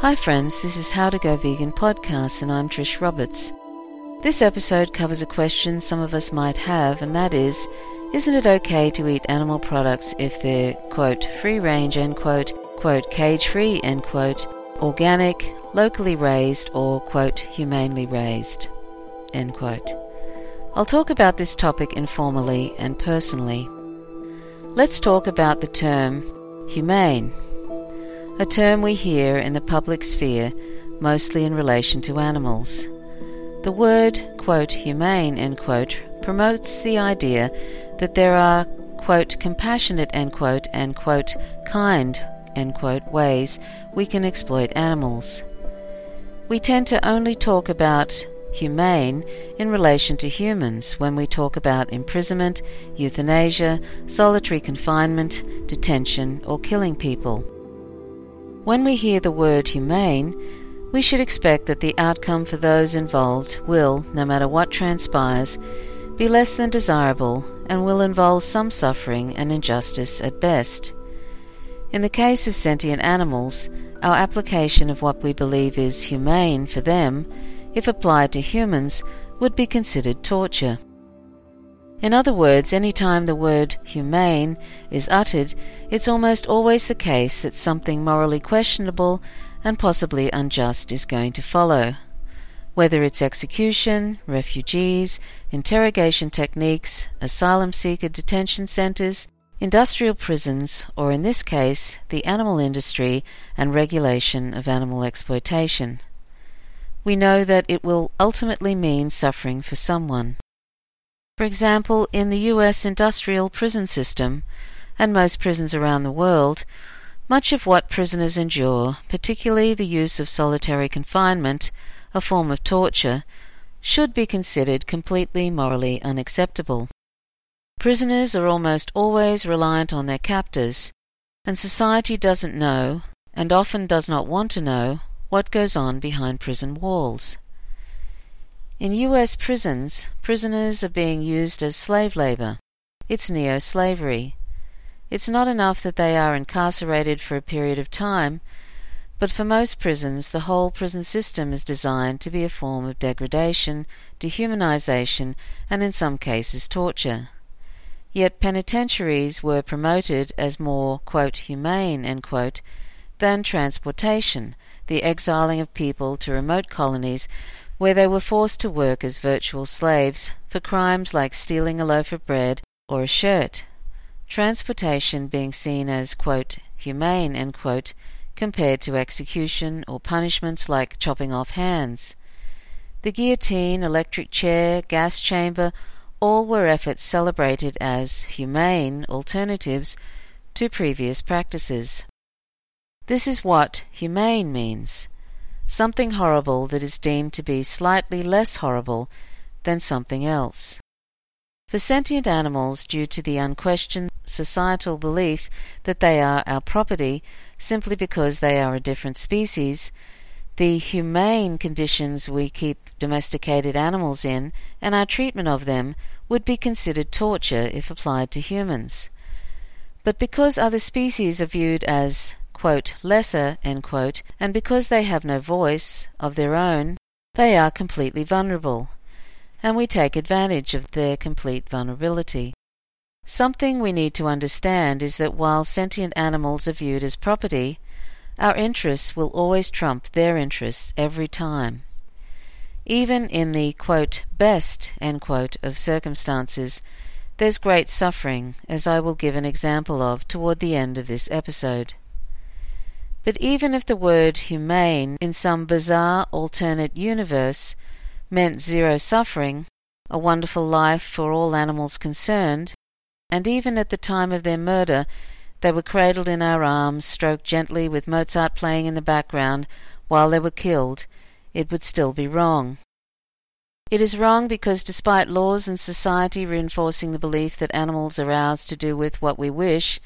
Hi, friends, this is How to Go Vegan podcast, and I'm Trish Roberts. This episode covers a question some of us might have, and that is Isn't it okay to eat animal products if they're, quote, free range, end quote, quote, cage free, end quote, organic, locally raised, or, quote, humanely raised, end quote? I'll talk about this topic informally and personally. Let's talk about the term humane a term we hear in the public sphere mostly in relation to animals. The word, quote, humane, end quote, promotes the idea that there are, quote, compassionate, end quote, and, quote, kind, end quote, ways we can exploit animals. We tend to only talk about humane in relation to humans when we talk about imprisonment, euthanasia, solitary confinement, detention, or killing people. When we hear the word humane, we should expect that the outcome for those involved will, no matter what transpires, be less than desirable and will involve some suffering and injustice at best. In the case of sentient animals, our application of what we believe is humane for them, if applied to humans, would be considered torture. In other words, any time the word humane is uttered, it's almost always the case that something morally questionable and possibly unjust is going to follow. Whether it's execution, refugees, interrogation techniques, asylum seeker detention centers, industrial prisons, or in this case, the animal industry and regulation of animal exploitation. We know that it will ultimately mean suffering for someone. For example, in the US industrial prison system, and most prisons around the world, much of what prisoners endure, particularly the use of solitary confinement, a form of torture, should be considered completely morally unacceptable. Prisoners are almost always reliant on their captors, and society doesn't know, and often does not want to know, what goes on behind prison walls. In U.S. prisons, prisoners are being used as slave labor. It's neo slavery. It's not enough that they are incarcerated for a period of time, but for most prisons, the whole prison system is designed to be a form of degradation, dehumanization, and in some cases torture. Yet penitentiaries were promoted as more, quote, humane, quote, than transportation, the exiling of people to remote colonies where they were forced to work as virtual slaves for crimes like stealing a loaf of bread or a shirt, transportation being seen as, quote, humane, quote, compared to execution or punishments like chopping off hands. The guillotine, electric chair, gas chamber, all were efforts celebrated as humane alternatives to previous practices. This is what humane means something horrible that is deemed to be slightly less horrible than something else. For sentient animals, due to the unquestioned societal belief that they are our property simply because they are a different species, the humane conditions we keep domesticated animals in and our treatment of them would be considered torture if applied to humans. But because other species are viewed as quote, lesser, quote, and because they have no voice of their own, they are completely vulnerable, and we take advantage of their complete vulnerability. Something we need to understand is that while sentient animals are viewed as property, our interests will always trump their interests every time. Even in the quote, best quote, of circumstances, there's great suffering, as I will give an example of toward the end of this episode. But even if the word humane in some bizarre alternate universe meant zero suffering, a wonderful life for all animals concerned, and even at the time of their murder they were cradled in our arms, stroked gently with Mozart playing in the background while they were killed, it would still be wrong. It is wrong because despite laws and society reinforcing the belief that animals are ours to do with what we wish,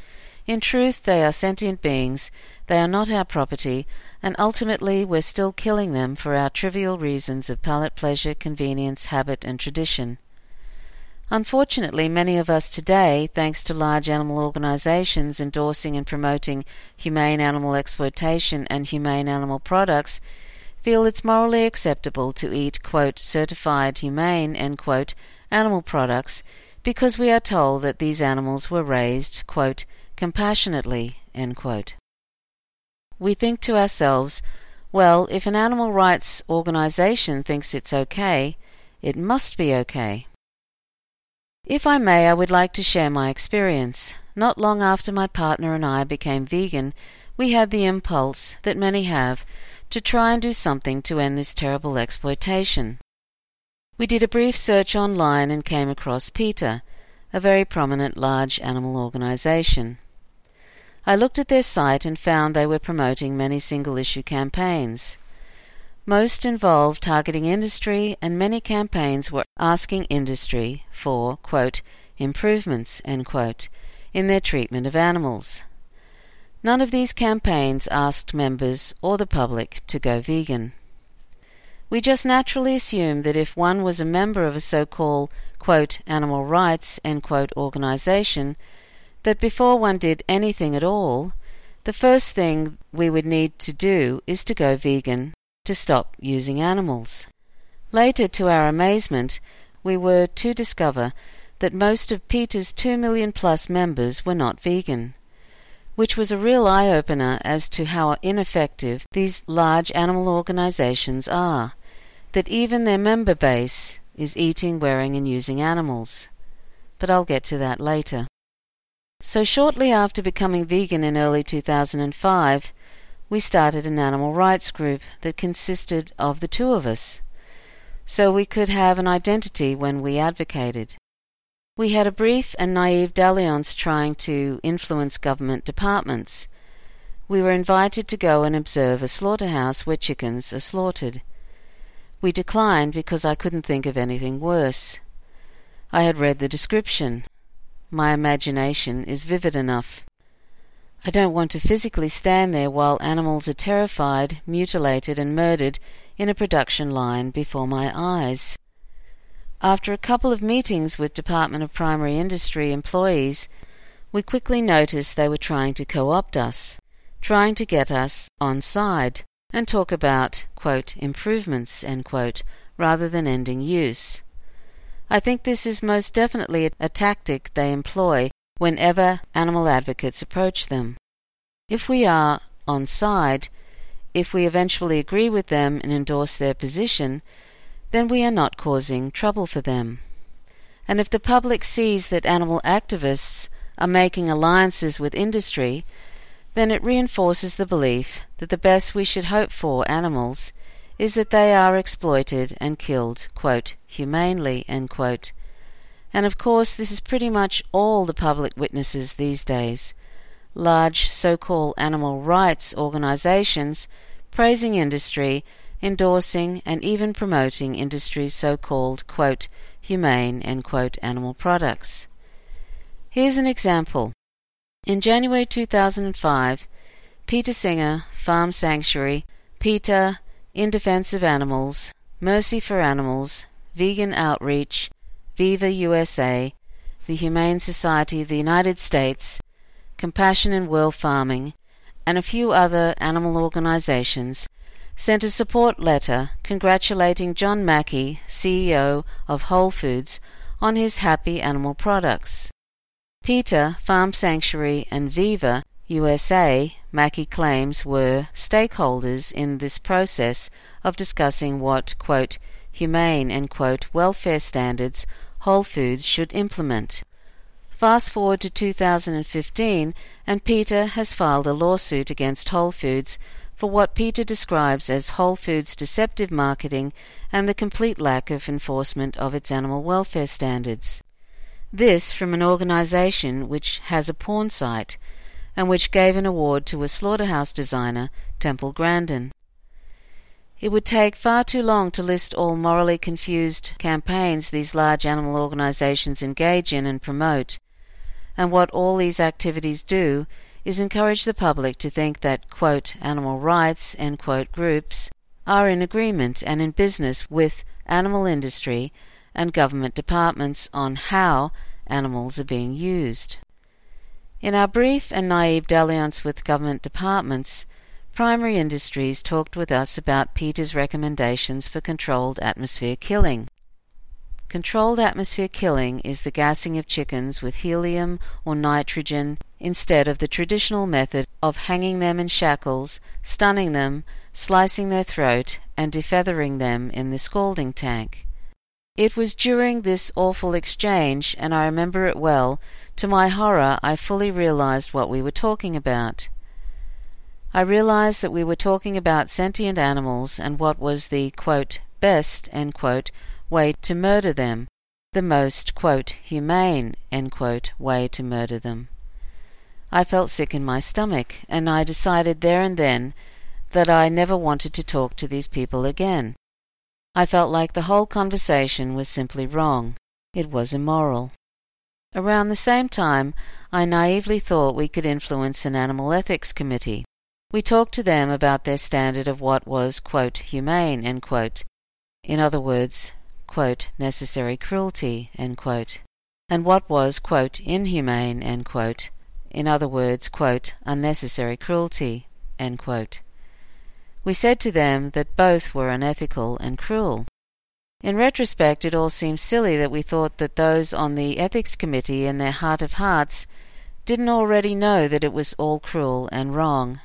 in truth, they are sentient beings, they are not our property, and ultimately we're still killing them for our trivial reasons of palate pleasure, convenience, habit, and tradition. Unfortunately, many of us today, thanks to large animal organizations endorsing and promoting humane animal exploitation and humane animal products, feel it's morally acceptable to eat, quote, certified humane, end quote, animal products because we are told that these animals were raised, quote, compassionately, end quote. We think to ourselves, well, if an animal rights organization thinks it's okay, it must be okay. If I may, I would like to share my experience. Not long after my partner and I became vegan, we had the impulse, that many have, to try and do something to end this terrible exploitation. We did a brief search online and came across PETA, a very prominent large animal organization. I looked at their site and found they were promoting many single issue campaigns. Most involved targeting industry, and many campaigns were asking industry for, quote, improvements, quote, in their treatment of animals. None of these campaigns asked members or the public to go vegan. We just naturally assumed that if one was a member of a so called animal rights quote, organization, that before one did anything at all, the first thing we would need to do is to go vegan to stop using animals. Later, to our amazement, we were to discover that most of PETA's 2 million plus members were not vegan, which was a real eye opener as to how ineffective these large animal organizations are, that even their member base is eating, wearing, and using animals. But I'll get to that later. So, shortly after becoming vegan in early 2005, we started an animal rights group that consisted of the two of us, so we could have an identity when we advocated. We had a brief and naive dalliance trying to influence government departments. We were invited to go and observe a slaughterhouse where chickens are slaughtered. We declined because I couldn't think of anything worse. I had read the description. My imagination is vivid enough. I don't want to physically stand there while animals are terrified, mutilated, and murdered in a production line before my eyes. After a couple of meetings with Department of Primary Industry employees, we quickly noticed they were trying to co opt us, trying to get us on side and talk about quote, improvements quote, rather than ending use. I think this is most definitely a tactic they employ whenever animal advocates approach them. If we are on side, if we eventually agree with them and endorse their position, then we are not causing trouble for them. And if the public sees that animal activists are making alliances with industry, then it reinforces the belief that the best we should hope for animals is that they are exploited and killed, quote, humanely, end quote, and of course, this is pretty much all the public witnesses these days. Large so called animal rights organizations praising industry, endorsing, and even promoting industry's so called, quote, humane, end quote, animal products. Here's an example. In January 2005, Peter Singer, Farm Sanctuary, PETA, In Defense of Animals, Mercy for Animals, Vegan Outreach, Viva USA, the Humane Society of the United States, Compassion in World Farming, and a few other animal organizations sent a support letter congratulating John Mackey, CEO of Whole Foods, on his happy animal products. PETA, Farm Sanctuary, and Viva USA, Mackey claims, were stakeholders in this process of discussing what, quote, humane and quote, welfare standards Whole Foods should implement. Fast forward to 2015, and PETA has filed a lawsuit against Whole Foods for what PETA describes as Whole Foods' deceptive marketing and the complete lack of enforcement of its animal welfare standards. This from an organization which has a porn site and which gave an award to a slaughterhouse designer, Temple Grandin. It would take far too long to list all morally confused campaigns these large animal organizations engage in and promote, and what all these activities do is encourage the public to think that quote, animal rights quote, groups are in agreement and in business with animal industry and government departments on how animals are being used. In our brief and naive dalliance with government departments, Primary Industries talked with us about PETA's recommendations for controlled atmosphere killing. Controlled atmosphere killing is the gassing of chickens with helium or nitrogen instead of the traditional method of hanging them in shackles, stunning them, slicing their throat, and defeathering them in the scalding tank. It was during this awful exchange, and I remember it well, to my horror I fully realized what we were talking about. I realized that we were talking about sentient animals and what was the quote, best quote, way to murder them, the most quote, humane quote, way to murder them. I felt sick in my stomach, and I decided there and then that I never wanted to talk to these people again. I felt like the whole conversation was simply wrong. It was immoral. Around the same time, I naively thought we could influence an animal ethics committee. We talked to them about their standard of what was, quote, humane, end quote. in other words, quote, necessary cruelty, end quote. and what was, quote, inhumane, end quote. in other words, quote, unnecessary cruelty, end quote. We said to them that both were unethical and cruel. In retrospect, it all seems silly that we thought that those on the Ethics Committee, in their heart of hearts, didn't already know that it was all cruel and wrong.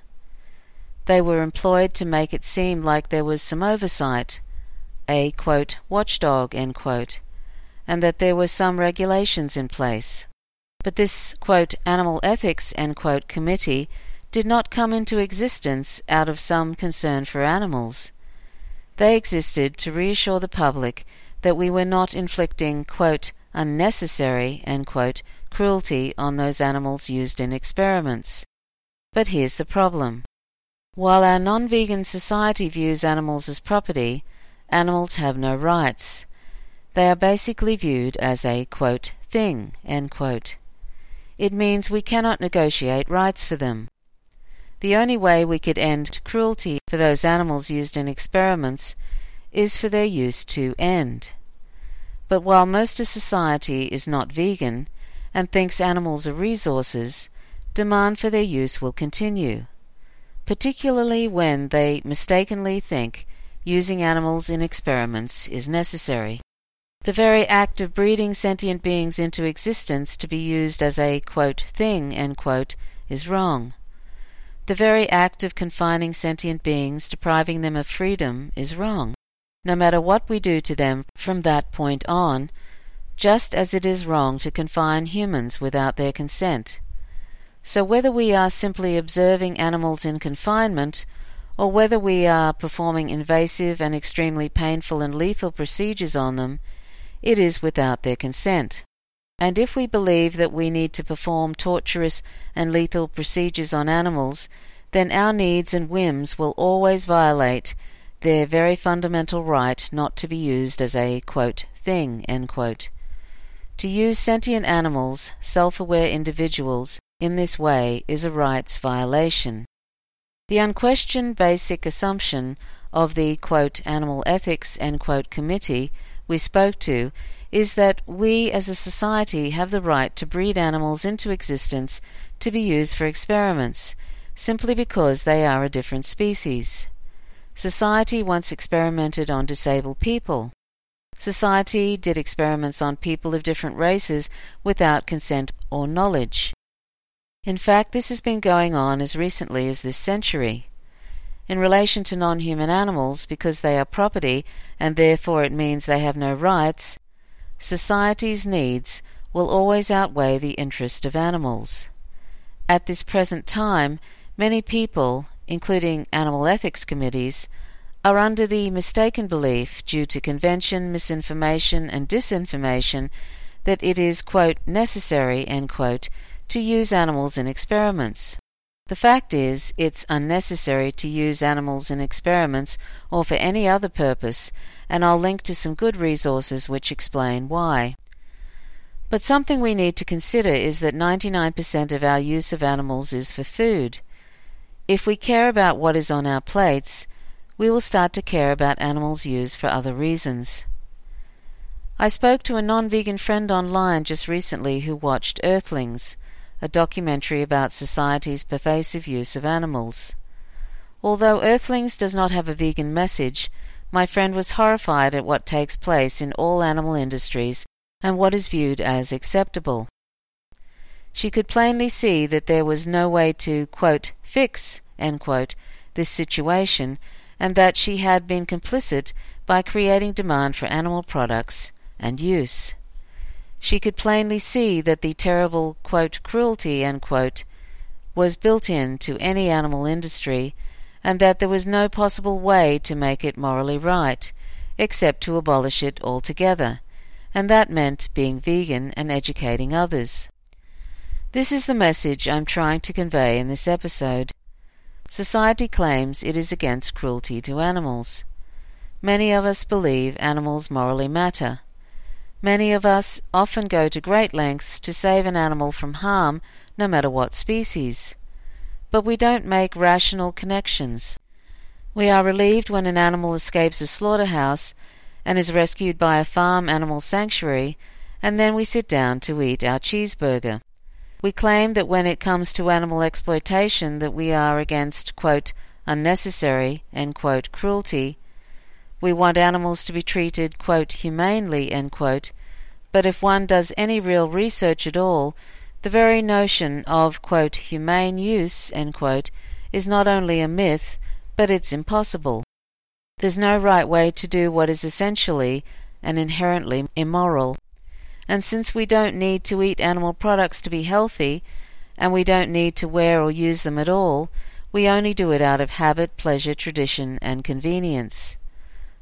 They were employed to make it seem like there was some oversight, a quote, watchdog, quote, and that there were some regulations in place. But this quote, animal ethics quote, committee did not come into existence out of some concern for animals. They existed to reassure the public that we were not inflicting quote, unnecessary quote, cruelty on those animals used in experiments. But here's the problem. While our non vegan society views animals as property, animals have no rights. They are basically viewed as a quote, thing. It means we cannot negotiate rights for them. The only way we could end cruelty for those animals used in experiments is for their use to end. But while most of society is not vegan and thinks animals are resources, demand for their use will continue particularly when they mistakenly think using animals in experiments is necessary. The very act of breeding sentient beings into existence to be used as a quote, thing quote, is wrong. The very act of confining sentient beings, depriving them of freedom, is wrong, no matter what we do to them from that point on, just as it is wrong to confine humans without their consent. So, whether we are simply observing animals in confinement, or whether we are performing invasive and extremely painful and lethal procedures on them, it is without their consent. And if we believe that we need to perform torturous and lethal procedures on animals, then our needs and whims will always violate their very fundamental right not to be used as a quote, thing. Quote. To use sentient animals, self aware individuals, in this way is a rights violation. The unquestioned basic assumption of the quote, animal ethics committee we spoke to is that we as a society have the right to breed animals into existence to be used for experiments, simply because they are a different species. Society once experimented on disabled people. Society did experiments on people of different races without consent or knowledge. In fact, this has been going on as recently as this century. In relation to non human animals, because they are property and therefore it means they have no rights, society's needs will always outweigh the interest of animals. At this present time, many people, including animal ethics committees, are under the mistaken belief, due to convention, misinformation, and disinformation, that it is, quote, necessary, quote, to use animals in experiments. The fact is, it's unnecessary to use animals in experiments or for any other purpose, and I'll link to some good resources which explain why. But something we need to consider is that 99% of our use of animals is for food. If we care about what is on our plates, we will start to care about animals used for other reasons. I spoke to a non vegan friend online just recently who watched Earthlings, a documentary about society's pervasive use of animals. Although Earthlings does not have a vegan message, my friend was horrified at what takes place in all animal industries and what is viewed as acceptable. She could plainly see that there was no way to, quote, fix, quote, this situation, and that she had been complicit by creating demand for animal products and use. She could plainly see that the terrible quote, cruelty was built in to any animal industry, and that there was no possible way to make it morally right, except to abolish it altogether, and that meant being vegan and educating others. This is the message I'm trying to convey in this episode. Society claims it is against cruelty to animals. Many of us believe animals morally matter. Many of us often go to great lengths to save an animal from harm, no matter what species. But we don't make rational connections. We are relieved when an animal escapes a slaughterhouse and is rescued by a farm animal sanctuary, and then we sit down to eat our cheeseburger. We claim that when it comes to animal exploitation that we are against quote, unnecessary quote, cruelty, we want animals to be treated, quote, humanely, quote, but if one does any real research at all, the very notion of, quote, humane use, quote, is not only a myth, but it's impossible. There's no right way to do what is essentially and inherently immoral. And since we don't need to eat animal products to be healthy, and we don't need to wear or use them at all, we only do it out of habit, pleasure, tradition, and convenience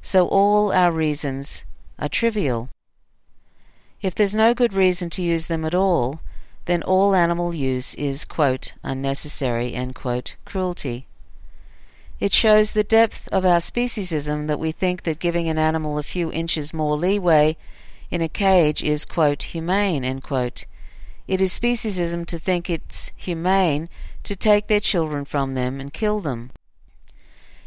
so all our reasons are trivial. If there's no good reason to use them at all, then all animal use is, quote, unnecessary, quote, cruelty. It shows the depth of our speciesism that we think that giving an animal a few inches more leeway in a cage is, quote, humane, quote. It is speciesism to think it's humane to take their children from them and kill them.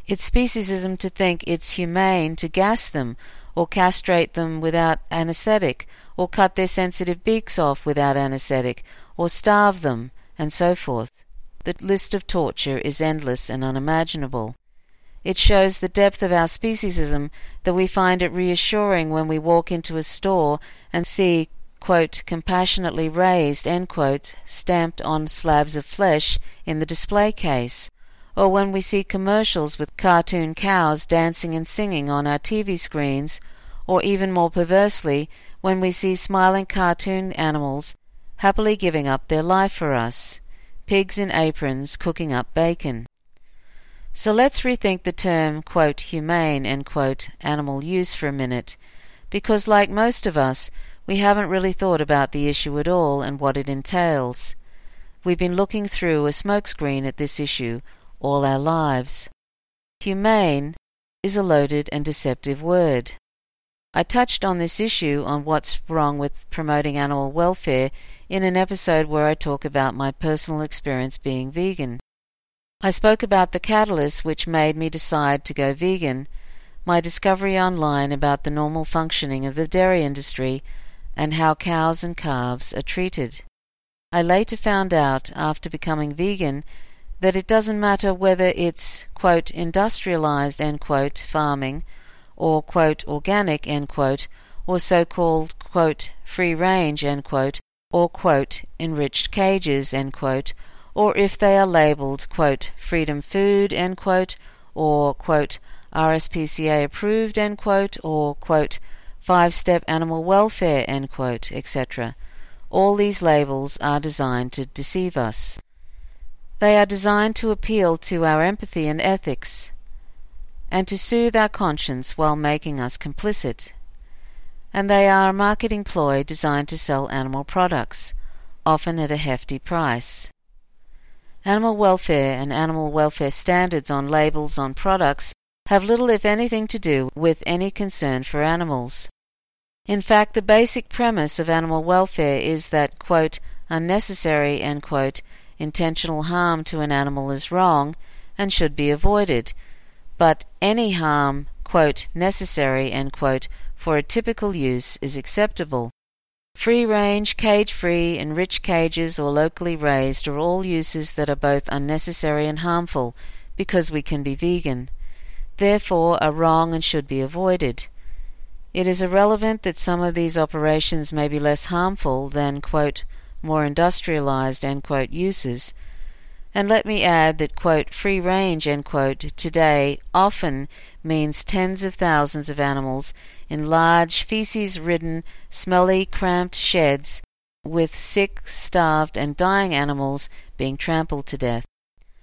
It's speciesism to think it's humane to gas them, or castrate them without anesthetic, or cut their sensitive beaks off without anesthetic, or starve them, and so forth. The list of torture is endless and unimaginable. It shows the depth of our speciesism that we find it reassuring when we walk into a store and see quote, compassionately raised quote, stamped on slabs of flesh in the display case, or when we see commercials with cartoon cows dancing and singing on our TV screens, or even more perversely, when we see smiling cartoon animals happily giving up their life for us, pigs in aprons cooking up bacon. So let's rethink the term, quote, humane, quote, animal use for a minute, because like most of us, we haven't really thought about the issue at all and what it entails. We've been looking through a smokescreen at this issue all our lives. Humane is a loaded and deceptive word. I touched on this issue on what's wrong with promoting animal welfare in an episode where I talk about my personal experience being vegan. I spoke about the catalyst which made me decide to go vegan, my discovery online about the normal functioning of the dairy industry, and how cows and calves are treated. I later found out, after becoming vegan, that it doesn't matter whether it's quote, industrialized end quote, farming or quote, organic end quote, or so called free range end quote, or quote, enriched cages end quote, or if they are labeled quote, freedom food end quote, or quote, RSPCA approved end quote, or quote, five step animal welfare end quote, etc. All these labels are designed to deceive us. They are designed to appeal to our empathy and ethics, and to soothe our conscience while making us complicit. And they are a marketing ploy designed to sell animal products, often at a hefty price. Animal welfare and animal welfare standards on labels on products have little, if anything, to do with any concern for animals. In fact, the basic premise of animal welfare is that, quote, unnecessary, quote, intentional harm to an animal is wrong and should be avoided, but any harm, quote, necessary, quote, for a typical use is acceptable. Free range, cage free, enriched cages, or locally raised are all uses that are both unnecessary and harmful because we can be vegan, therefore are wrong and should be avoided. It is irrelevant that some of these operations may be less harmful than, quote, more industrialized, quote, uses. And let me add that, quote, free range, quote, today often means tens of thousands of animals in large, feces ridden, smelly, cramped sheds, with sick, starved, and dying animals being trampled to death.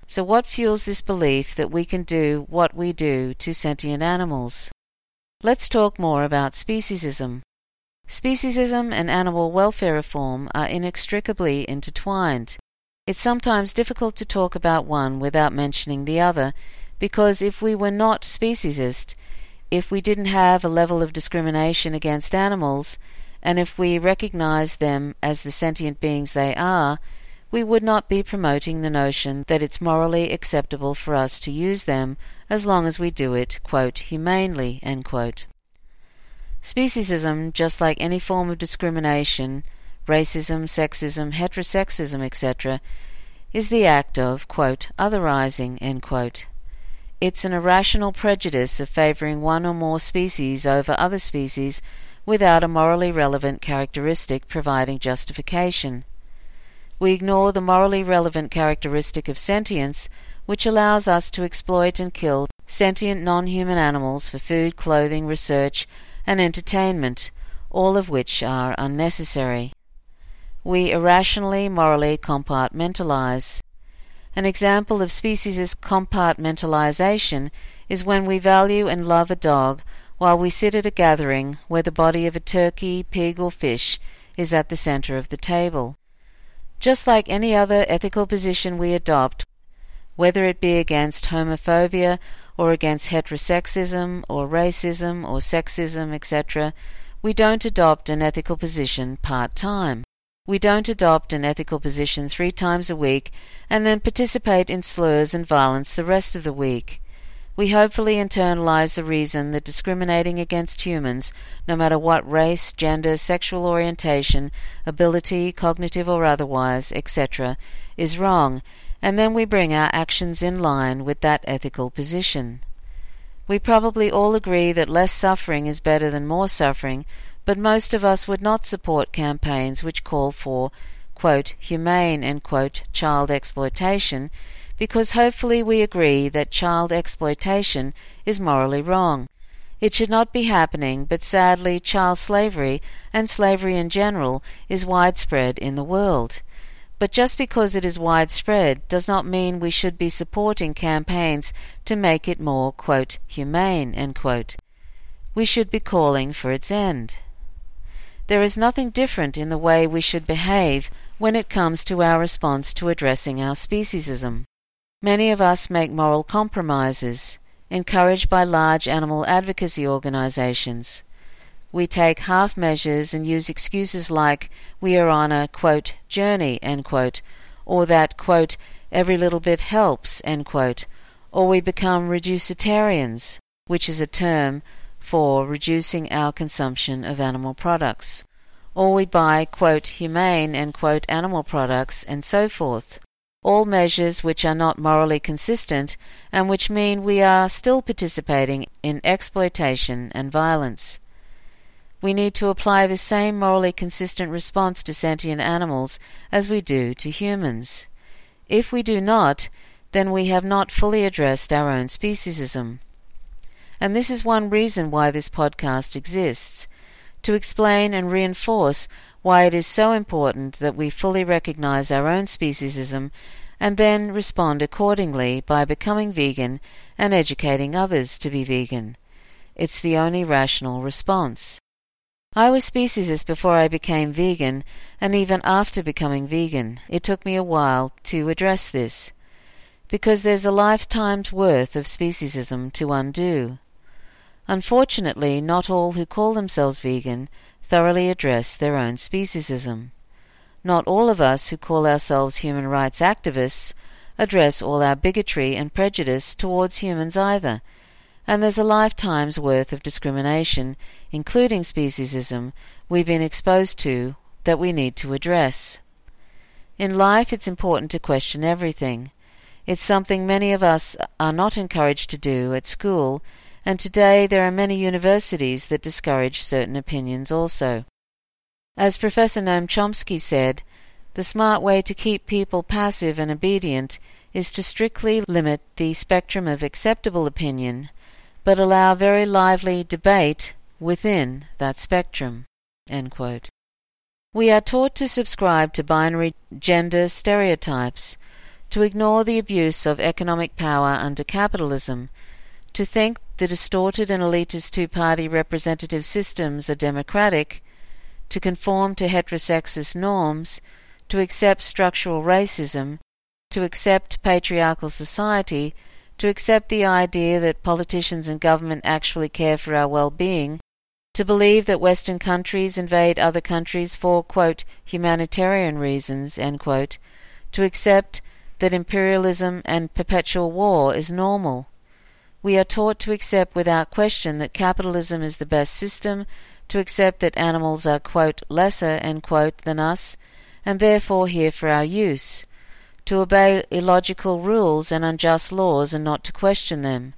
So, what fuels this belief that we can do what we do to sentient animals? Let's talk more about speciesism. Speciesism and animal welfare reform are inextricably intertwined. It's sometimes difficult to talk about one without mentioning the other, because if we were not speciesist, if we didn't have a level of discrimination against animals, and if we recognized them as the sentient beings they are, we would not be promoting the notion that it's morally acceptable for us to use them as long as we do it, quote, humanely. Speciesism, just like any form of discrimination, racism, sexism, heterosexism, etc., is the act of, quote, otherizing, it's an irrational prejudice of favoring one or more species over other species without a morally relevant characteristic providing justification. We ignore the morally relevant characteristic of sentience, which allows us to exploit and kill sentient non human animals for food, clothing, research, and entertainment, all of which are unnecessary. We irrationally, morally compartmentalize. An example of speciesist compartmentalization is when we value and love a dog while we sit at a gathering where the body of a turkey, pig, or fish is at the center of the table. Just like any other ethical position we adopt, whether it be against homophobia or against heterosexism or racism or sexism, etc., we don't adopt an ethical position part time. We don't adopt an ethical position three times a week and then participate in slurs and violence the rest of the week. We hopefully internalize the reason that discriminating against humans, no matter what race, gender, sexual orientation, ability, cognitive or otherwise, etc., is wrong, and then we bring our actions in line with that ethical position. We probably all agree that less suffering is better than more suffering, but most of us would not support campaigns which call for quote, humane quote, child exploitation because hopefully we agree that child exploitation is morally wrong. It should not be happening, but sadly, child slavery and slavery in general is widespread in the world. But just because it is widespread does not mean we should be supporting campaigns to make it more, quote, humane, quote. We should be calling for its end. There is nothing different in the way we should behave when it comes to our response to addressing our speciesism. Many of us make moral compromises, encouraged by large animal advocacy organizations. We take half measures and use excuses like we are on a quote, journey, quote, or that quote, every little bit helps, quote, or we become reducetarians, which is a term for reducing our consumption of animal products. Or we buy, quote, humane, quote, animal products, and so forth. All measures which are not morally consistent and which mean we are still participating in exploitation and violence. We need to apply the same morally consistent response to sentient animals as we do to humans. If we do not, then we have not fully addressed our own speciesism. And this is one reason why this podcast exists to explain and reinforce why it is so important that we fully recognize our own speciesism and then respond accordingly by becoming vegan and educating others to be vegan. It's the only rational response. I was speciesist before I became vegan, and even after becoming vegan, it took me a while to address this, because there's a lifetime's worth of speciesism to undo. Unfortunately, not all who call themselves vegan thoroughly address their own speciesism. Not all of us who call ourselves human rights activists address all our bigotry and prejudice towards humans either, and there's a lifetime's worth of discrimination, including speciesism, we've been exposed to that we need to address. In life, it's important to question everything. It's something many of us are not encouraged to do at school, and today there are many universities that discourage certain opinions also. As Professor Noam Chomsky said, the smart way to keep people passive and obedient is to strictly limit the spectrum of acceptable opinion, but allow very lively debate within that spectrum. We are taught to subscribe to binary gender stereotypes, to ignore the abuse of economic power under capitalism, to think the distorted and elitist two party representative systems are democratic, to conform to heterosexist norms, to accept structural racism, to accept patriarchal society, to accept the idea that politicians and government actually care for our well being, to believe that Western countries invade other countries for, quote, humanitarian reasons, quote, to accept that imperialism and perpetual war is normal. We are taught to accept without question that capitalism is the best system, to accept that animals are, quote, lesser, quote, than us, and therefore here for our use, to obey illogical rules and unjust laws and not to question them.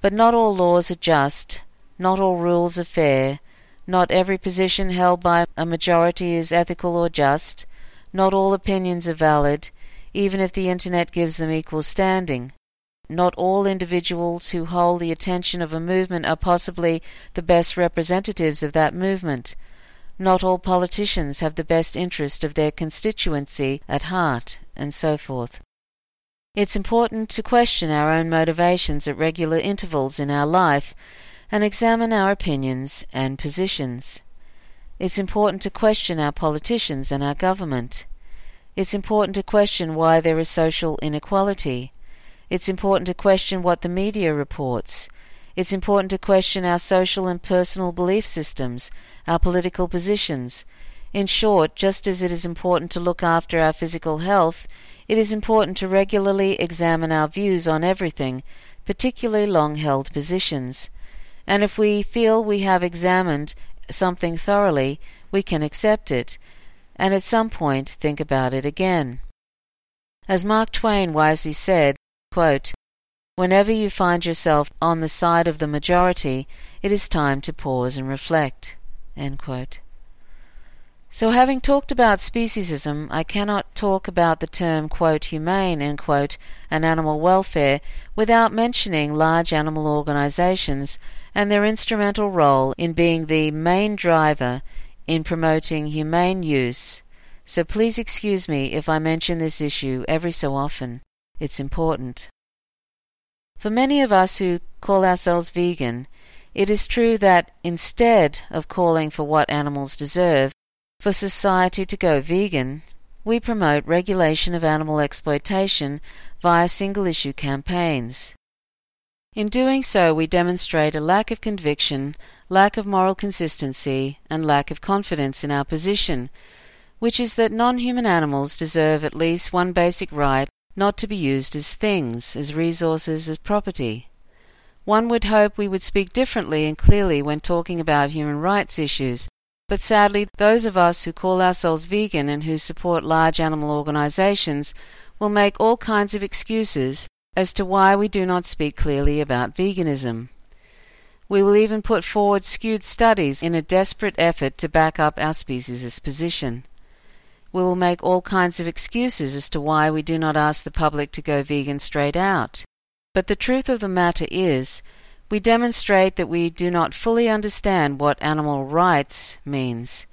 But not all laws are just, not all rules are fair, not every position held by a majority is ethical or just, not all opinions are valid, even if the Internet gives them equal standing. Not all individuals who hold the attention of a movement are possibly the best representatives of that movement. Not all politicians have the best interest of their constituency at heart, and so forth. It's important to question our own motivations at regular intervals in our life and examine our opinions and positions. It's important to question our politicians and our government. It's important to question why there is social inequality. It's important to question what the media reports. It's important to question our social and personal belief systems, our political positions. In short, just as it is important to look after our physical health, it is important to regularly examine our views on everything, particularly long held positions and if we feel we have examined something thoroughly, we can accept it, and at some point think about it again. As Mark Twain wisely said, quote, Whenever you find yourself on the side of the majority, it is time to pause and reflect. So, having talked about speciesism, I cannot talk about the term quote, humane quote, and animal welfare without mentioning large animal organizations and their instrumental role in being the main driver in promoting humane use. So please excuse me if I mention this issue every so often. It's important. For many of us who call ourselves vegan, it is true that instead of calling for what animals deserve, for society to go vegan, we promote regulation of animal exploitation via single issue campaigns. In doing so, we demonstrate a lack of conviction, lack of moral consistency, and lack of confidence in our position, which is that non human animals deserve at least one basic right not to be used as things, as resources, as property. One would hope we would speak differently and clearly when talking about human rights issues, but sadly, those of us who call ourselves vegan and who support large animal organizations will make all kinds of excuses as to why we do not speak clearly about veganism. We will even put forward skewed studies in a desperate effort to back up our species' position. We will make all kinds of excuses as to why we do not ask the public to go vegan straight out. But the truth of the matter is we demonstrate that we do not fully understand what animal rights means.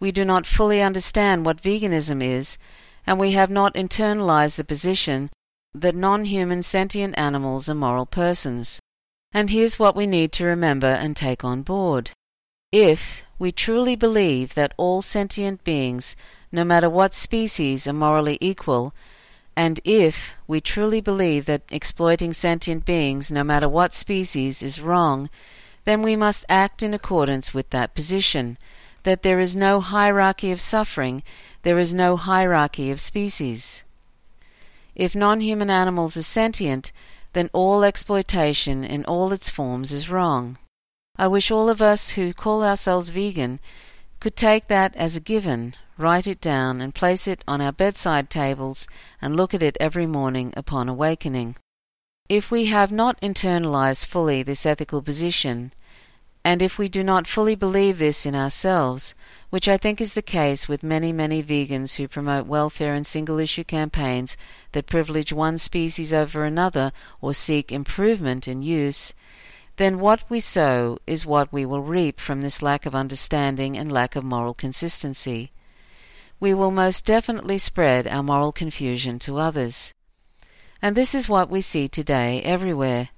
We do not fully understand what veganism is, and we have not internalized the position that non human sentient animals are moral persons. And here's what we need to remember and take on board. If we truly believe that all sentient beings, no matter what species, are morally equal, and if we truly believe that exploiting sentient beings, no matter what species, is wrong, then we must act in accordance with that position that there is no hierarchy of suffering, there is no hierarchy of species. If non human animals are sentient, then all exploitation in all its forms is wrong. I wish all of us who call ourselves vegan could take that as a given, write it down, and place it on our bedside tables and look at it every morning upon awakening. If we have not internalized fully this ethical position, and if we do not fully believe this in ourselves, which I think is the case with many, many vegans who promote welfare and single issue campaigns that privilege one species over another or seek improvement in use, then what we sow is what we will reap from this lack of understanding and lack of moral consistency. We will most definitely spread our moral confusion to others. And this is what we see today everywhere.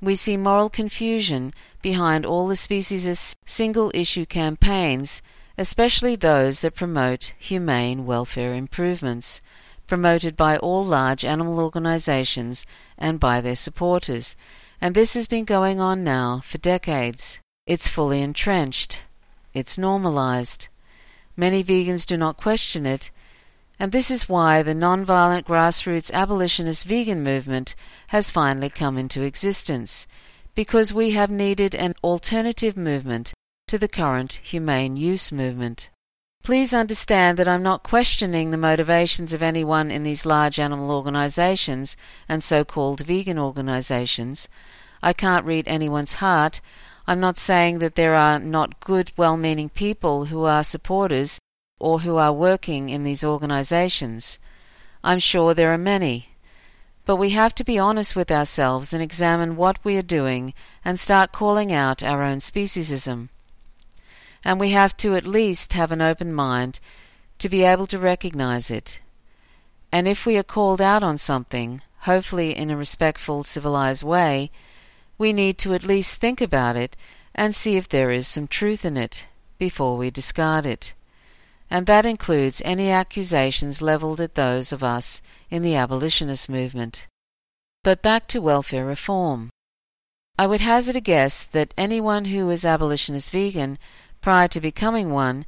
We see moral confusion behind all the species' single issue campaigns, especially those that promote humane welfare improvements, promoted by all large animal organizations and by their supporters. And this has been going on now for decades. It's fully entrenched. It's normalized. Many vegans do not question it, and this is why the nonviolent grassroots abolitionist vegan movement has finally come into existence, because we have needed an alternative movement to the current humane use movement. Please understand that I'm not questioning the motivations of anyone in these large animal organizations and so called vegan organizations. I can't read anyone's heart. I'm not saying that there are not good, well meaning people who are supporters or who are working in these organizations. I'm sure there are many. But we have to be honest with ourselves and examine what we are doing and start calling out our own speciesism. And we have to at least have an open mind to be able to recognize it. And if we are called out on something, hopefully in a respectful, civilized way, we need to at least think about it and see if there is some truth in it before we discard it. And that includes any accusations levelled at those of us in the abolitionist movement. But back to welfare reform. I would hazard a guess that anyone who was abolitionist vegan prior to becoming one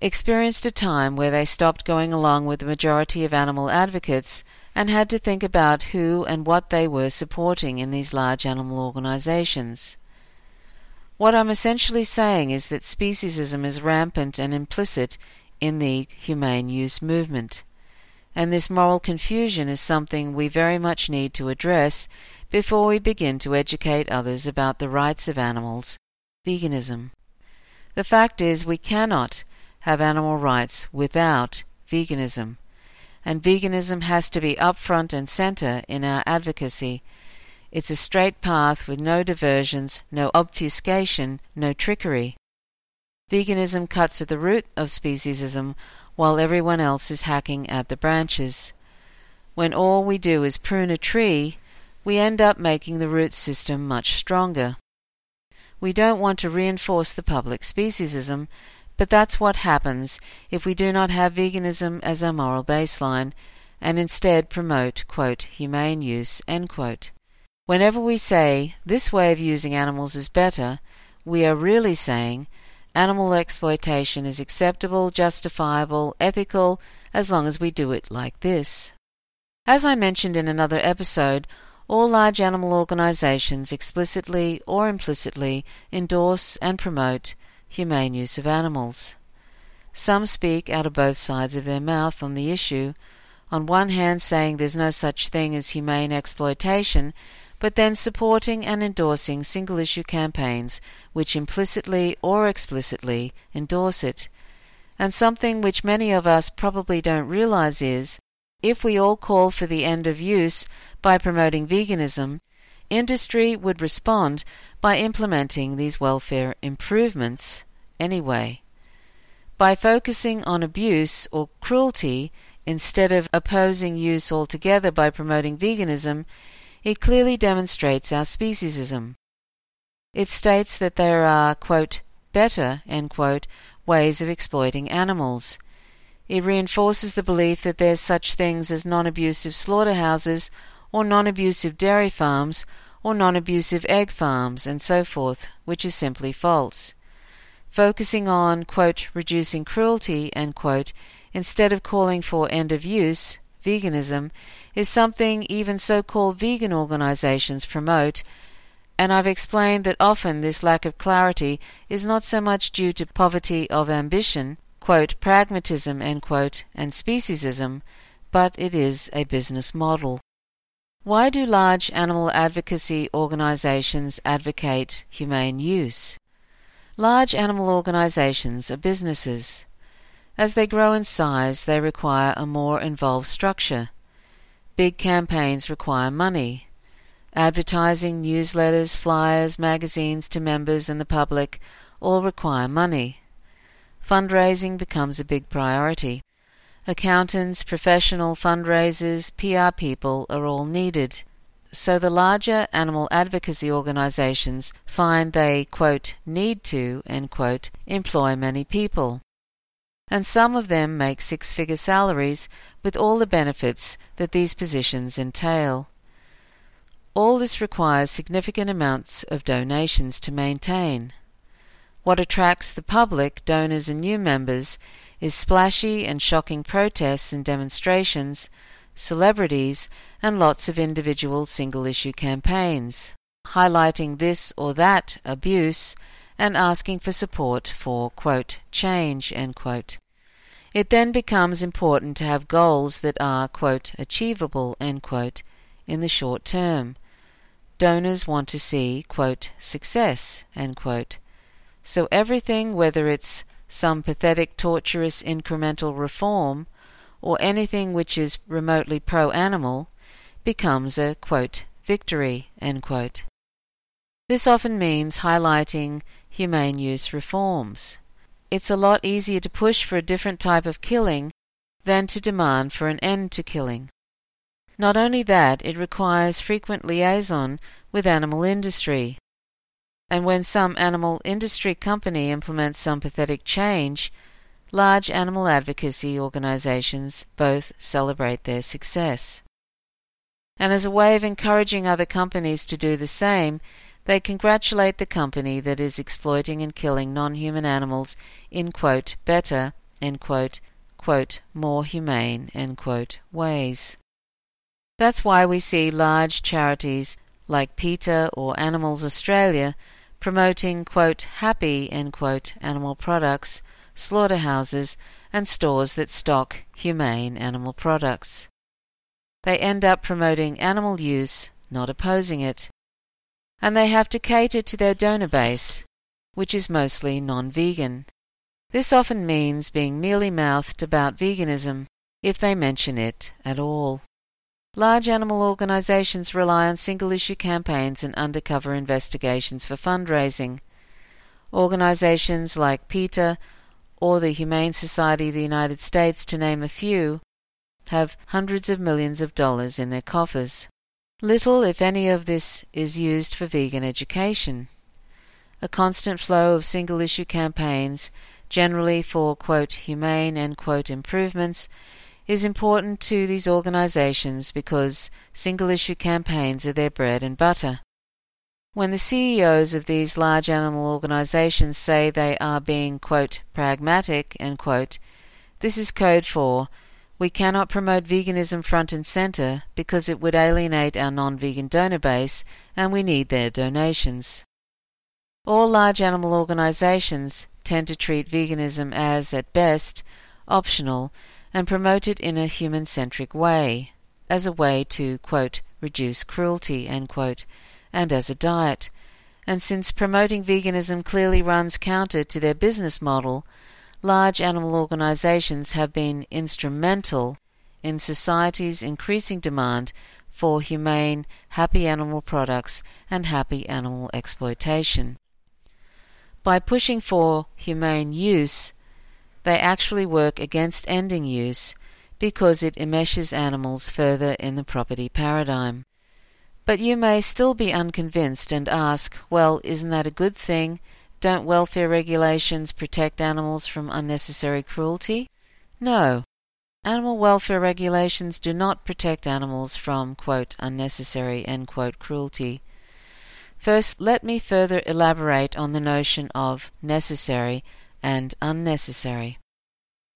experienced a time where they stopped going along with the majority of animal advocates and had to think about who and what they were supporting in these large animal organizations. What I'm essentially saying is that speciesism is rampant and implicit in the humane use movement, and this moral confusion is something we very much need to address before we begin to educate others about the rights of animals, veganism. The fact is, we cannot have animal rights without veganism and veganism has to be up front and center in our advocacy. It's a straight path with no diversions, no obfuscation, no trickery. Veganism cuts at the root of speciesism while everyone else is hacking at the branches. When all we do is prune a tree, we end up making the root system much stronger. We don't want to reinforce the public speciesism, but that's what happens if we do not have veganism as our moral baseline and instead promote, quote, humane use, Whenever we say this way of using animals is better, we are really saying animal exploitation is acceptable, justifiable, ethical, as long as we do it like this. As I mentioned in another episode, all large animal organizations explicitly or implicitly endorse and promote humane use of animals. Some speak out of both sides of their mouth on the issue, on one hand saying there's no such thing as humane exploitation, but then supporting and endorsing single issue campaigns which implicitly or explicitly endorse it. And something which many of us probably don't realize is if we all call for the end of use by promoting veganism, industry would respond by implementing these welfare improvements anyway. By focusing on abuse or cruelty instead of opposing use altogether by promoting veganism, it clearly demonstrates our speciesism. It states that there are, quote, better, quote, ways of exploiting animals. It reinforces the belief that there's such things as non abusive slaughterhouses or non abusive dairy farms or non abusive egg farms and so forth, which is simply false. Focusing on, quote, reducing cruelty, quote, instead of calling for end of use, veganism, is something even so called vegan organizations promote, and I've explained that often this lack of clarity is not so much due to poverty of ambition, quote, pragmatism, quote, and speciesism, but it is a business model. Why do large animal advocacy organizations advocate humane use? Large animal organizations are businesses. As they grow in size, they require a more involved structure. Big campaigns require money. Advertising, newsletters, flyers, magazines to members and the public all require money. Fundraising becomes a big priority. Accountants, professional fundraisers, PR people are all needed. So the larger animal advocacy organizations find they, quote, need to, end quote, employ many people. And some of them make six figure salaries with all the benefits that these positions entail. All this requires significant amounts of donations to maintain. What attracts the public, donors, and new members is splashy and shocking protests and demonstrations, celebrities, and lots of individual single issue campaigns, highlighting this or that abuse and asking for support for quote, change. Quote. It then becomes important to have goals that are quote, achievable quote, in the short term. Donors want to see quote, success. So everything, whether it's some pathetic, tortuous, incremental reform, or anything which is remotely pro animal, becomes a quote, victory. Quote. This often means highlighting humane use reforms. It's a lot easier to push for a different type of killing than to demand for an end to killing. Not only that, it requires frequent liaison with animal industry, and when some animal industry company implements some pathetic change, large animal advocacy organizations both celebrate their success. And as a way of encouraging other companies to do the same, they congratulate the company that is exploiting and killing non human animals in quote, better, quote, quote, more humane quote, ways. That's why we see large charities like PETA or Animals Australia promoting, quote, happy, end quote, animal products, slaughterhouses, and stores that stock humane animal products. They end up promoting animal use, not opposing it. And they have to cater to their donor base, which is mostly non vegan. This often means being mealy mouthed about veganism, if they mention it at all. Large animal organizations rely on single issue campaigns and undercover investigations for fundraising. Organizations like PETA or the Humane Society of the United States, to name a few, have hundreds of millions of dollars in their coffers. Little, if any, of this is used for vegan education. A constant flow of single issue campaigns, generally for quote, humane quote, improvements, is important to these organizations because single issue campaigns are their bread and butter. When the CEOs of these large animal organizations say they are being, quote, pragmatic, end quote, this is code for we cannot promote veganism front and center because it would alienate our non vegan donor base and we need their donations. All large animal organizations tend to treat veganism as, at best, optional and promote it in a human centric way, as a way to quote, reduce cruelty, quote, and as a diet. And since promoting veganism clearly runs counter to their business model, large animal organizations have been instrumental in society's increasing demand for humane, happy animal products and happy animal exploitation. By pushing for humane use, they actually work against ending use because it enmeshes animals further in the property paradigm. But you may still be unconvinced and ask, well, isn't that a good thing? Don't welfare regulations protect animals from unnecessary cruelty? No. Animal welfare regulations do not protect animals from quote, unnecessary quote, cruelty. First, let me further elaborate on the notion of necessary and unnecessary.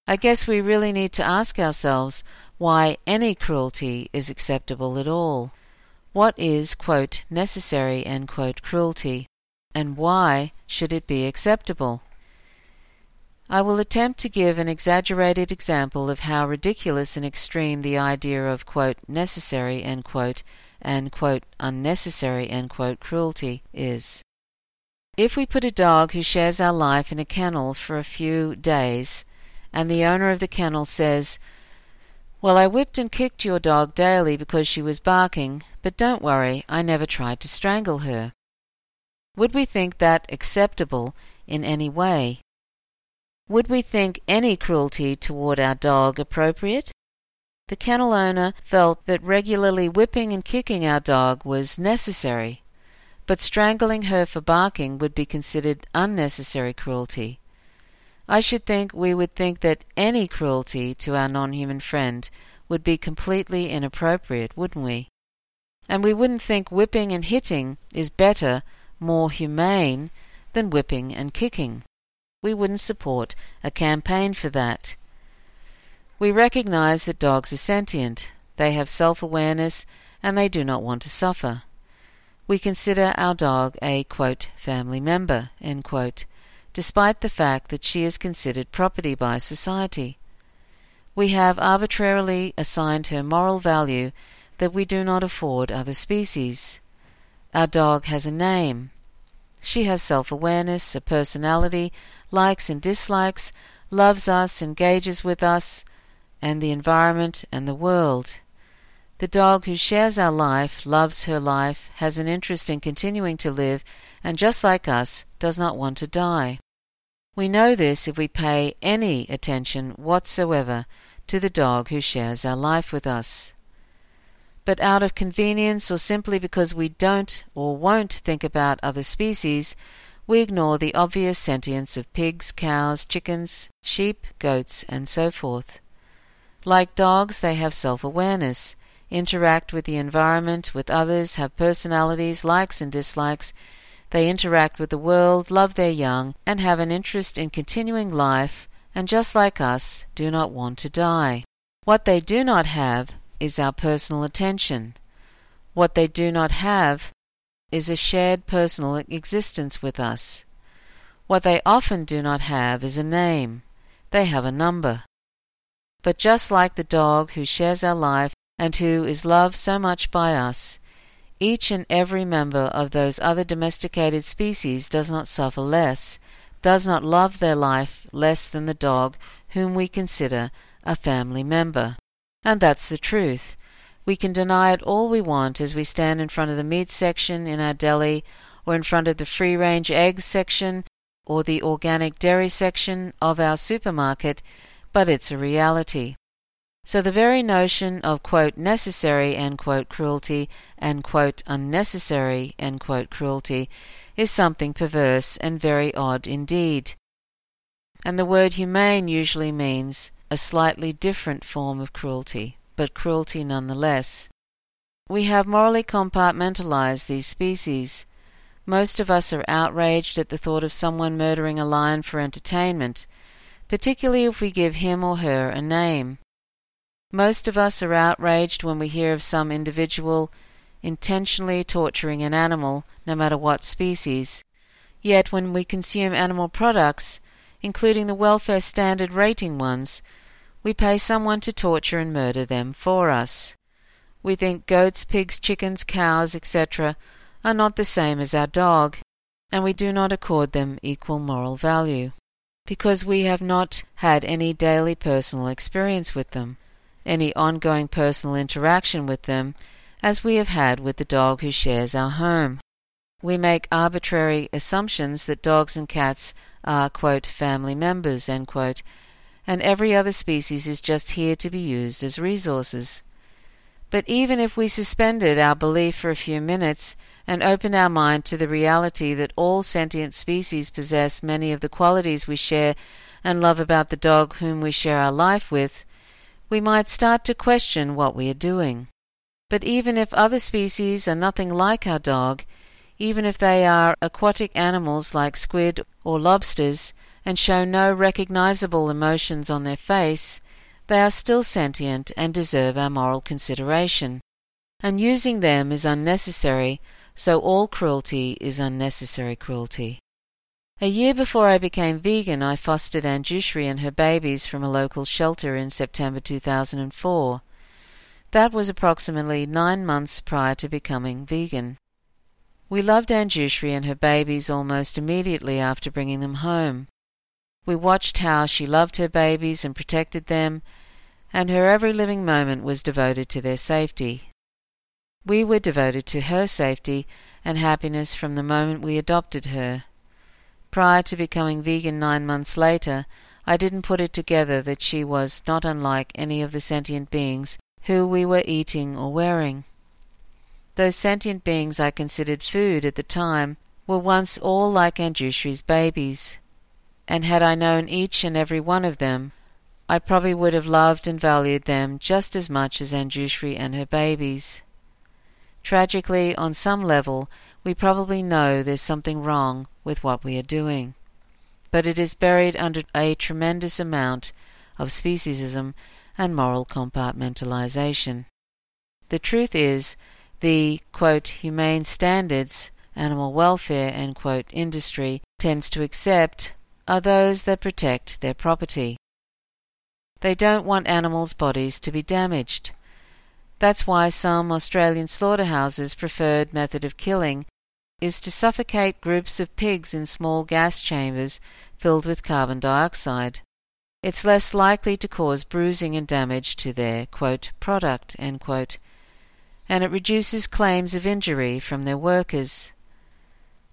I guess we really need to ask ourselves why any cruelty is acceptable at all. What is, quote, necessary, end quote, cruelty, and why should it be acceptable? I will attempt to give an exaggerated example of how ridiculous and extreme the idea of quote, necessary quote, and quote, unnecessary quote, cruelty is. If we put a dog who shares our life in a kennel for a few days, and the owner of the kennel says, Well, I whipped and kicked your dog daily because she was barking, but don't worry, I never tried to strangle her. Would we think that acceptable in any way? Would we think any cruelty toward our dog appropriate? The kennel owner felt that regularly whipping and kicking our dog was necessary, but strangling her for barking would be considered unnecessary cruelty. I should think we would think that any cruelty to our non human friend would be completely inappropriate, wouldn't we? And we wouldn't think whipping and hitting is better, more humane, than whipping and kicking we wouldn't support a campaign for that. We recognize that dogs are sentient, they have self awareness, and they do not want to suffer. We consider our dog a quote, family member, quote, despite the fact that she is considered property by society. We have arbitrarily assigned her moral value that we do not afford other species. Our dog has a name. She has self awareness, a personality, likes and dislikes, loves us, engages with us, and the environment and the world. The dog who shares our life, loves her life, has an interest in continuing to live, and just like us, does not want to die. We know this if we pay any attention whatsoever to the dog who shares our life with us. But out of convenience or simply because we don't or won't think about other species, we ignore the obvious sentience of pigs, cows, chickens, sheep, goats, and so forth. Like dogs, they have self awareness, interact with the environment, with others, have personalities, likes and dislikes. They interact with the world, love their young, and have an interest in continuing life, and just like us, do not want to die. What they do not have is our personal attention. What they do not have is a shared personal existence with us. What they often do not have is a name, they have a number. But just like the dog who shares our life and who is loved so much by us, each and every member of those other domesticated species does not suffer less, does not love their life less than the dog whom we consider a family member. And that's the truth. We can deny it all we want as we stand in front of the meat section in our deli, or in front of the free range eggs section, or the organic dairy section of our supermarket, but it's a reality. So the very notion of quote, necessary quote, cruelty and quote, unnecessary quote, cruelty is something perverse and very odd indeed. And the word humane usually means a slightly different form of cruelty but cruelty nonetheless. We have morally compartmentalized these species. Most of us are outraged at the thought of someone murdering a lion for entertainment, particularly if we give him or her a name. Most of us are outraged when we hear of some individual intentionally torturing an animal, no matter what species. Yet when we consume animal products, including the welfare standard rating ones, we pay someone to torture and murder them for us. We think goats, pigs, chickens, cows, etc., are not the same as our dog, and we do not accord them equal moral value, because we have not had any daily personal experience with them, any ongoing personal interaction with them, as we have had with the dog who shares our home. We make arbitrary assumptions that dogs and cats are, quote, family members, quote, and every other species is just here to be used as resources. But even if we suspended our belief for a few minutes and opened our mind to the reality that all sentient species possess many of the qualities we share and love about the dog whom we share our life with, we might start to question what we are doing. But even if other species are nothing like our dog, even if they are aquatic animals like squid or lobsters, and show no recognizable emotions on their face, they are still sentient and deserve our moral consideration. And using them is unnecessary, so all cruelty is unnecessary cruelty. A year before I became vegan, I fostered Anjushri and her babies from a local shelter in September 2004. That was approximately nine months prior to becoming vegan. We loved Anjushri and her babies almost immediately after bringing them home. We watched how she loved her babies and protected them, and her every living moment was devoted to their safety. We were devoted to her safety and happiness from the moment we adopted her. Prior to becoming vegan nine months later, I didn't put it together that she was not unlike any of the sentient beings who we were eating or wearing. Those sentient beings I considered food at the time were once all like Anjushri's babies, and had I known each and every one of them, I probably would have loved and valued them just as much as Anjushri and her babies. Tragically, on some level, we probably know there's something wrong with what we are doing. But it is buried under a tremendous amount of speciesism and moral compartmentalization. The truth is, the quote, humane standards animal welfare end quote, industry tends to accept are those that protect their property. They don't want animals' bodies to be damaged. That's why some Australian slaughterhouses' preferred method of killing is to suffocate groups of pigs in small gas chambers filled with carbon dioxide it's less likely to cause bruising and damage to their quote, product, quote, and it reduces claims of injury from their workers.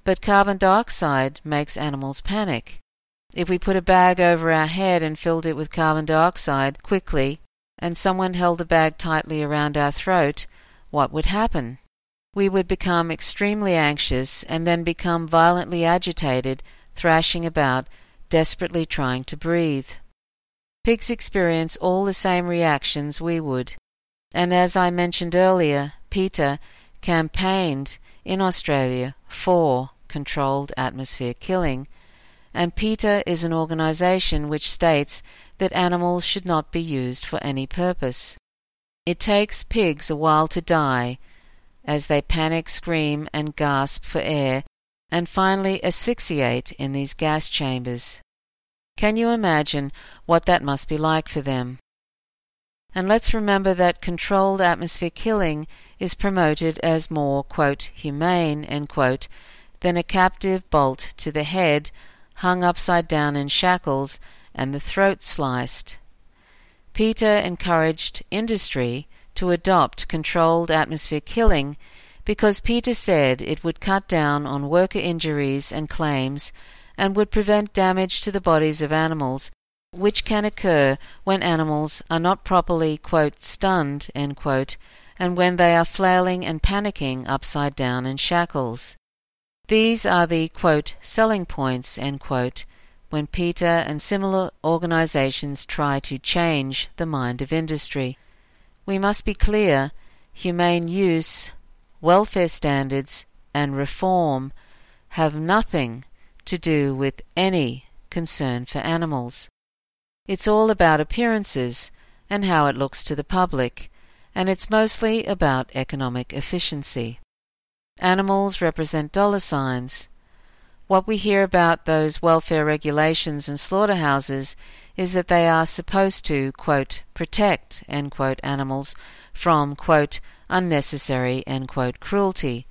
But carbon dioxide makes animals panic. If we put a bag over our head and filled it with carbon dioxide quickly, and someone held the bag tightly around our throat, what would happen? We would become extremely anxious and then become violently agitated, thrashing about, desperately trying to breathe. Pigs experience all the same reactions we would. And as I mentioned earlier, PETA campaigned in Australia for controlled atmosphere killing, and PETA is an organization which states that animals should not be used for any purpose. It takes pigs a while to die as they panic, scream, and gasp for air, and finally asphyxiate in these gas chambers. Can you imagine what that must be like for them? And let's remember that controlled atmosphere killing is promoted as more, quote, humane, quote, than a captive bolt to the head, hung upside down in shackles, and the throat sliced. PETA encouraged industry to adopt controlled atmosphere killing because PETA said it would cut down on worker injuries and claims and would prevent damage to the bodies of animals, which can occur when animals are not properly quote, stunned quote, and when they are flailing and panicking upside down in shackles. These are the quote, selling points quote, when PETA and similar organizations try to change the mind of industry. We must be clear humane use, welfare standards, and reform have nothing to do with any concern for animals. It's all about appearances and how it looks to the public, and it's mostly about economic efficiency. Animals represent dollar signs. What we hear about those welfare regulations and slaughterhouses is that they are supposed to, quote, protect, quote, animals from, quote, unnecessary, cruelty.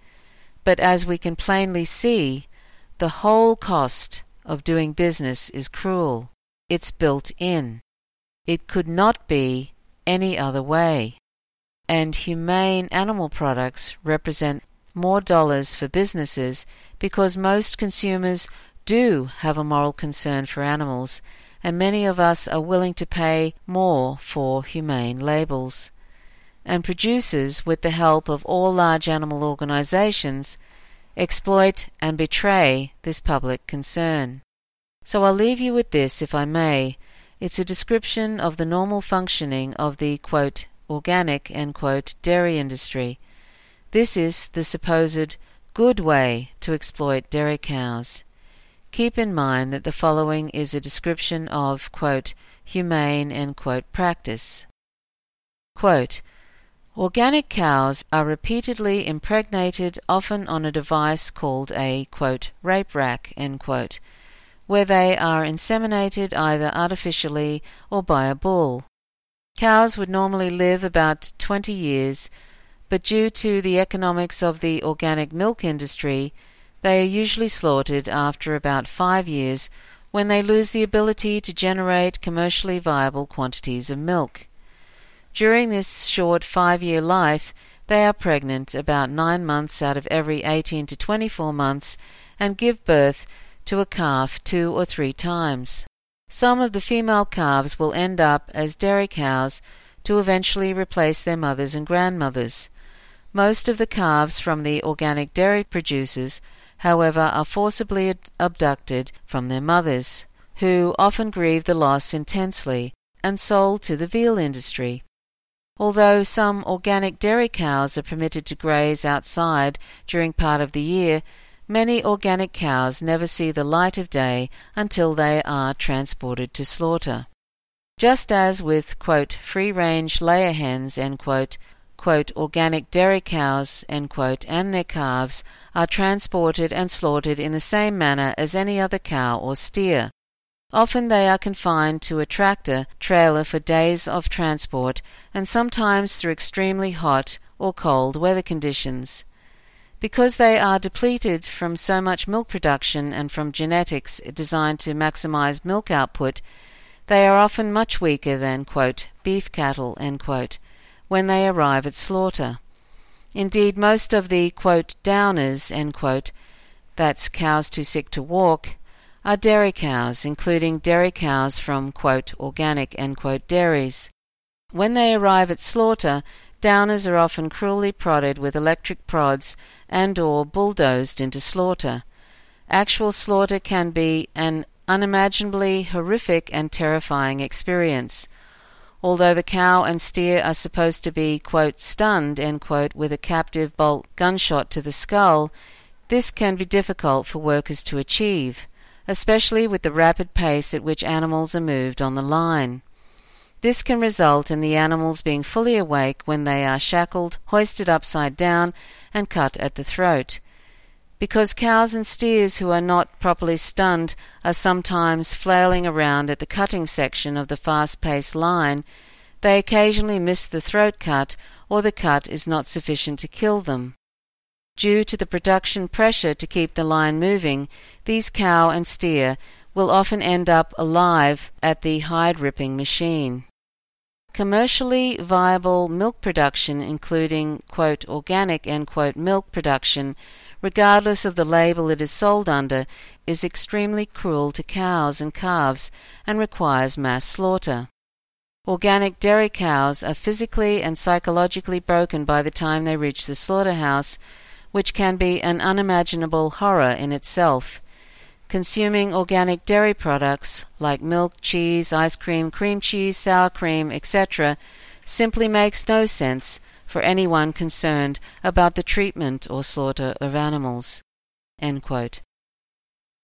But as we can plainly see, the whole cost of doing business is cruel. It's built in. It could not be any other way. And humane animal products represent more dollars for businesses because most consumers do have a moral concern for animals, and many of us are willing to pay more for humane labels. And producers, with the help of all large animal organizations, exploit and betray this public concern. So I'll leave you with this, if I may. It's a description of the normal functioning of the quote, organic quote, dairy industry. This is the supposed good way to exploit dairy cows. keep in mind that the following is a description of, quote, humane, quote, practice. Quote, Organic cows are repeatedly impregnated, often on a device called a quote, rape rack, quote, where they are inseminated either artificially or by a bull. Cows would normally live about 20 years, but due to the economics of the organic milk industry, they are usually slaughtered after about five years when they lose the ability to generate commercially viable quantities of milk. During this short five year life, they are pregnant about nine months out of every 18 to 24 months and give birth to a calf two or three times. Some of the female calves will end up as dairy cows to eventually replace their mothers and grandmothers. Most of the calves from the organic dairy producers, however, are forcibly abducted from their mothers, who often grieve the loss intensely, and sold to the veal industry. Although some organic dairy cows are permitted to graze outside during part of the year, many organic cows never see the light of day until they are transported to slaughter. Just as with quote, free range layer hens quote, quote, organic dairy cows quote, and their calves are transported and slaughtered in the same manner as any other cow or steer. Often they are confined to a tractor trailer for days of transport, and sometimes through extremely hot or cold weather conditions. Because they are depleted from so much milk production and from genetics designed to maximize milk output, they are often much weaker than quote, beef cattle quote, when they arrive at slaughter. Indeed, most of the quote, downers quote, that's cows too sick to walk are dairy cows, including dairy cows from quote, organic dairies. When they arrive at slaughter, downers are often cruelly prodded with electric prods and or bulldozed into slaughter. Actual slaughter can be an unimaginably horrific and terrifying experience. Although the cow and steer are supposed to be quote, stunned quote, with a captive bolt gunshot to the skull, this can be difficult for workers to achieve especially with the rapid pace at which animals are moved on the line. This can result in the animals being fully awake when they are shackled, hoisted upside down, and cut at the throat. Because cows and steers who are not properly stunned are sometimes flailing around at the cutting section of the fast paced line, they occasionally miss the throat cut or the cut is not sufficient to kill them. Due to the production pressure to keep the line moving, these cow and steer will often end up alive at the hide ripping machine. Commercially viable milk production, including quote, organic quote, milk production, regardless of the label it is sold under, is extremely cruel to cows and calves and requires mass slaughter. Organic dairy cows are physically and psychologically broken by the time they reach the slaughterhouse which can be an unimaginable horror in itself. Consuming organic dairy products like milk, cheese, ice cream, cream cheese, sour cream, etc., simply makes no sense for anyone concerned about the treatment or slaughter of animals.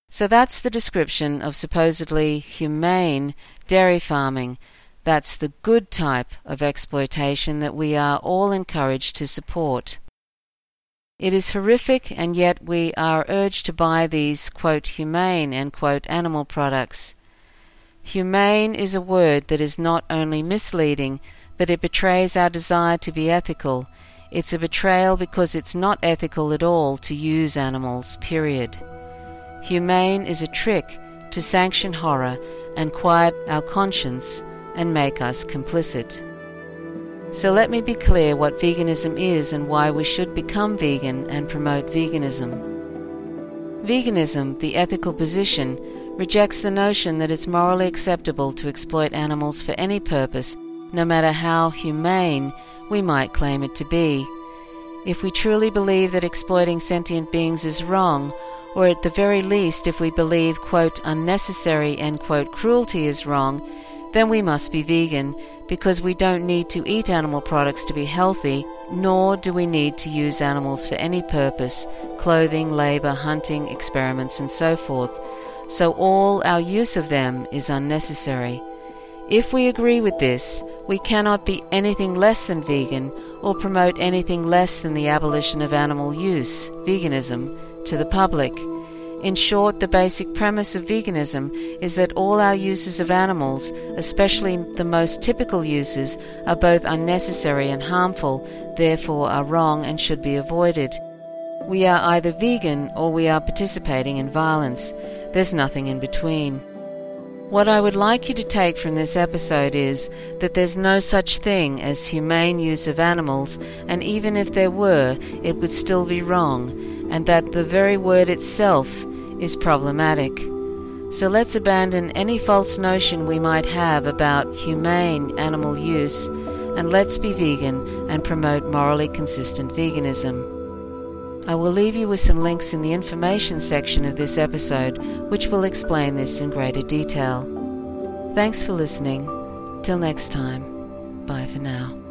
So that's the description of supposedly humane dairy farming. That's the good type of exploitation that we are all encouraged to support. It is horrific, and yet we are urged to buy these quote, humane quote, animal products. Humane is a word that is not only misleading, but it betrays our desire to be ethical. It's a betrayal because it's not ethical at all to use animals, period. Humane is a trick to sanction horror and quiet our conscience and make us complicit. So let me be clear what veganism is and why we should become vegan and promote veganism. Veganism, the ethical position, rejects the notion that it's morally acceptable to exploit animals for any purpose, no matter how humane we might claim it to be. If we truly believe that exploiting sentient beings is wrong, or at the very least if we believe, quote, unnecessary, end quote, cruelty is wrong, then we must be vegan because we don't need to eat animal products to be healthy, nor do we need to use animals for any purpose clothing, labor, hunting, experiments, and so forth. so all our use of them is unnecessary. If we agree with this, we cannot be anything less than vegan or promote anything less than the abolition of animal use, veganism, to the public. In short, the basic premise of veganism is that all our uses of animals, especially the most typical uses, are both unnecessary and harmful, therefore are wrong and should be avoided. We are either vegan or we are participating in violence. There's nothing in between. What I would like you to take from this episode is that there's no such thing as humane use of animals, and even if there were, it would still be wrong, and that the very word itself is problematic. So let's abandon any false notion we might have about humane animal use, and let's be vegan and promote morally consistent veganism. I will leave you with some links in the information section of this episode, which will explain this in greater detail. Thanks for listening. Till next time, bye for now.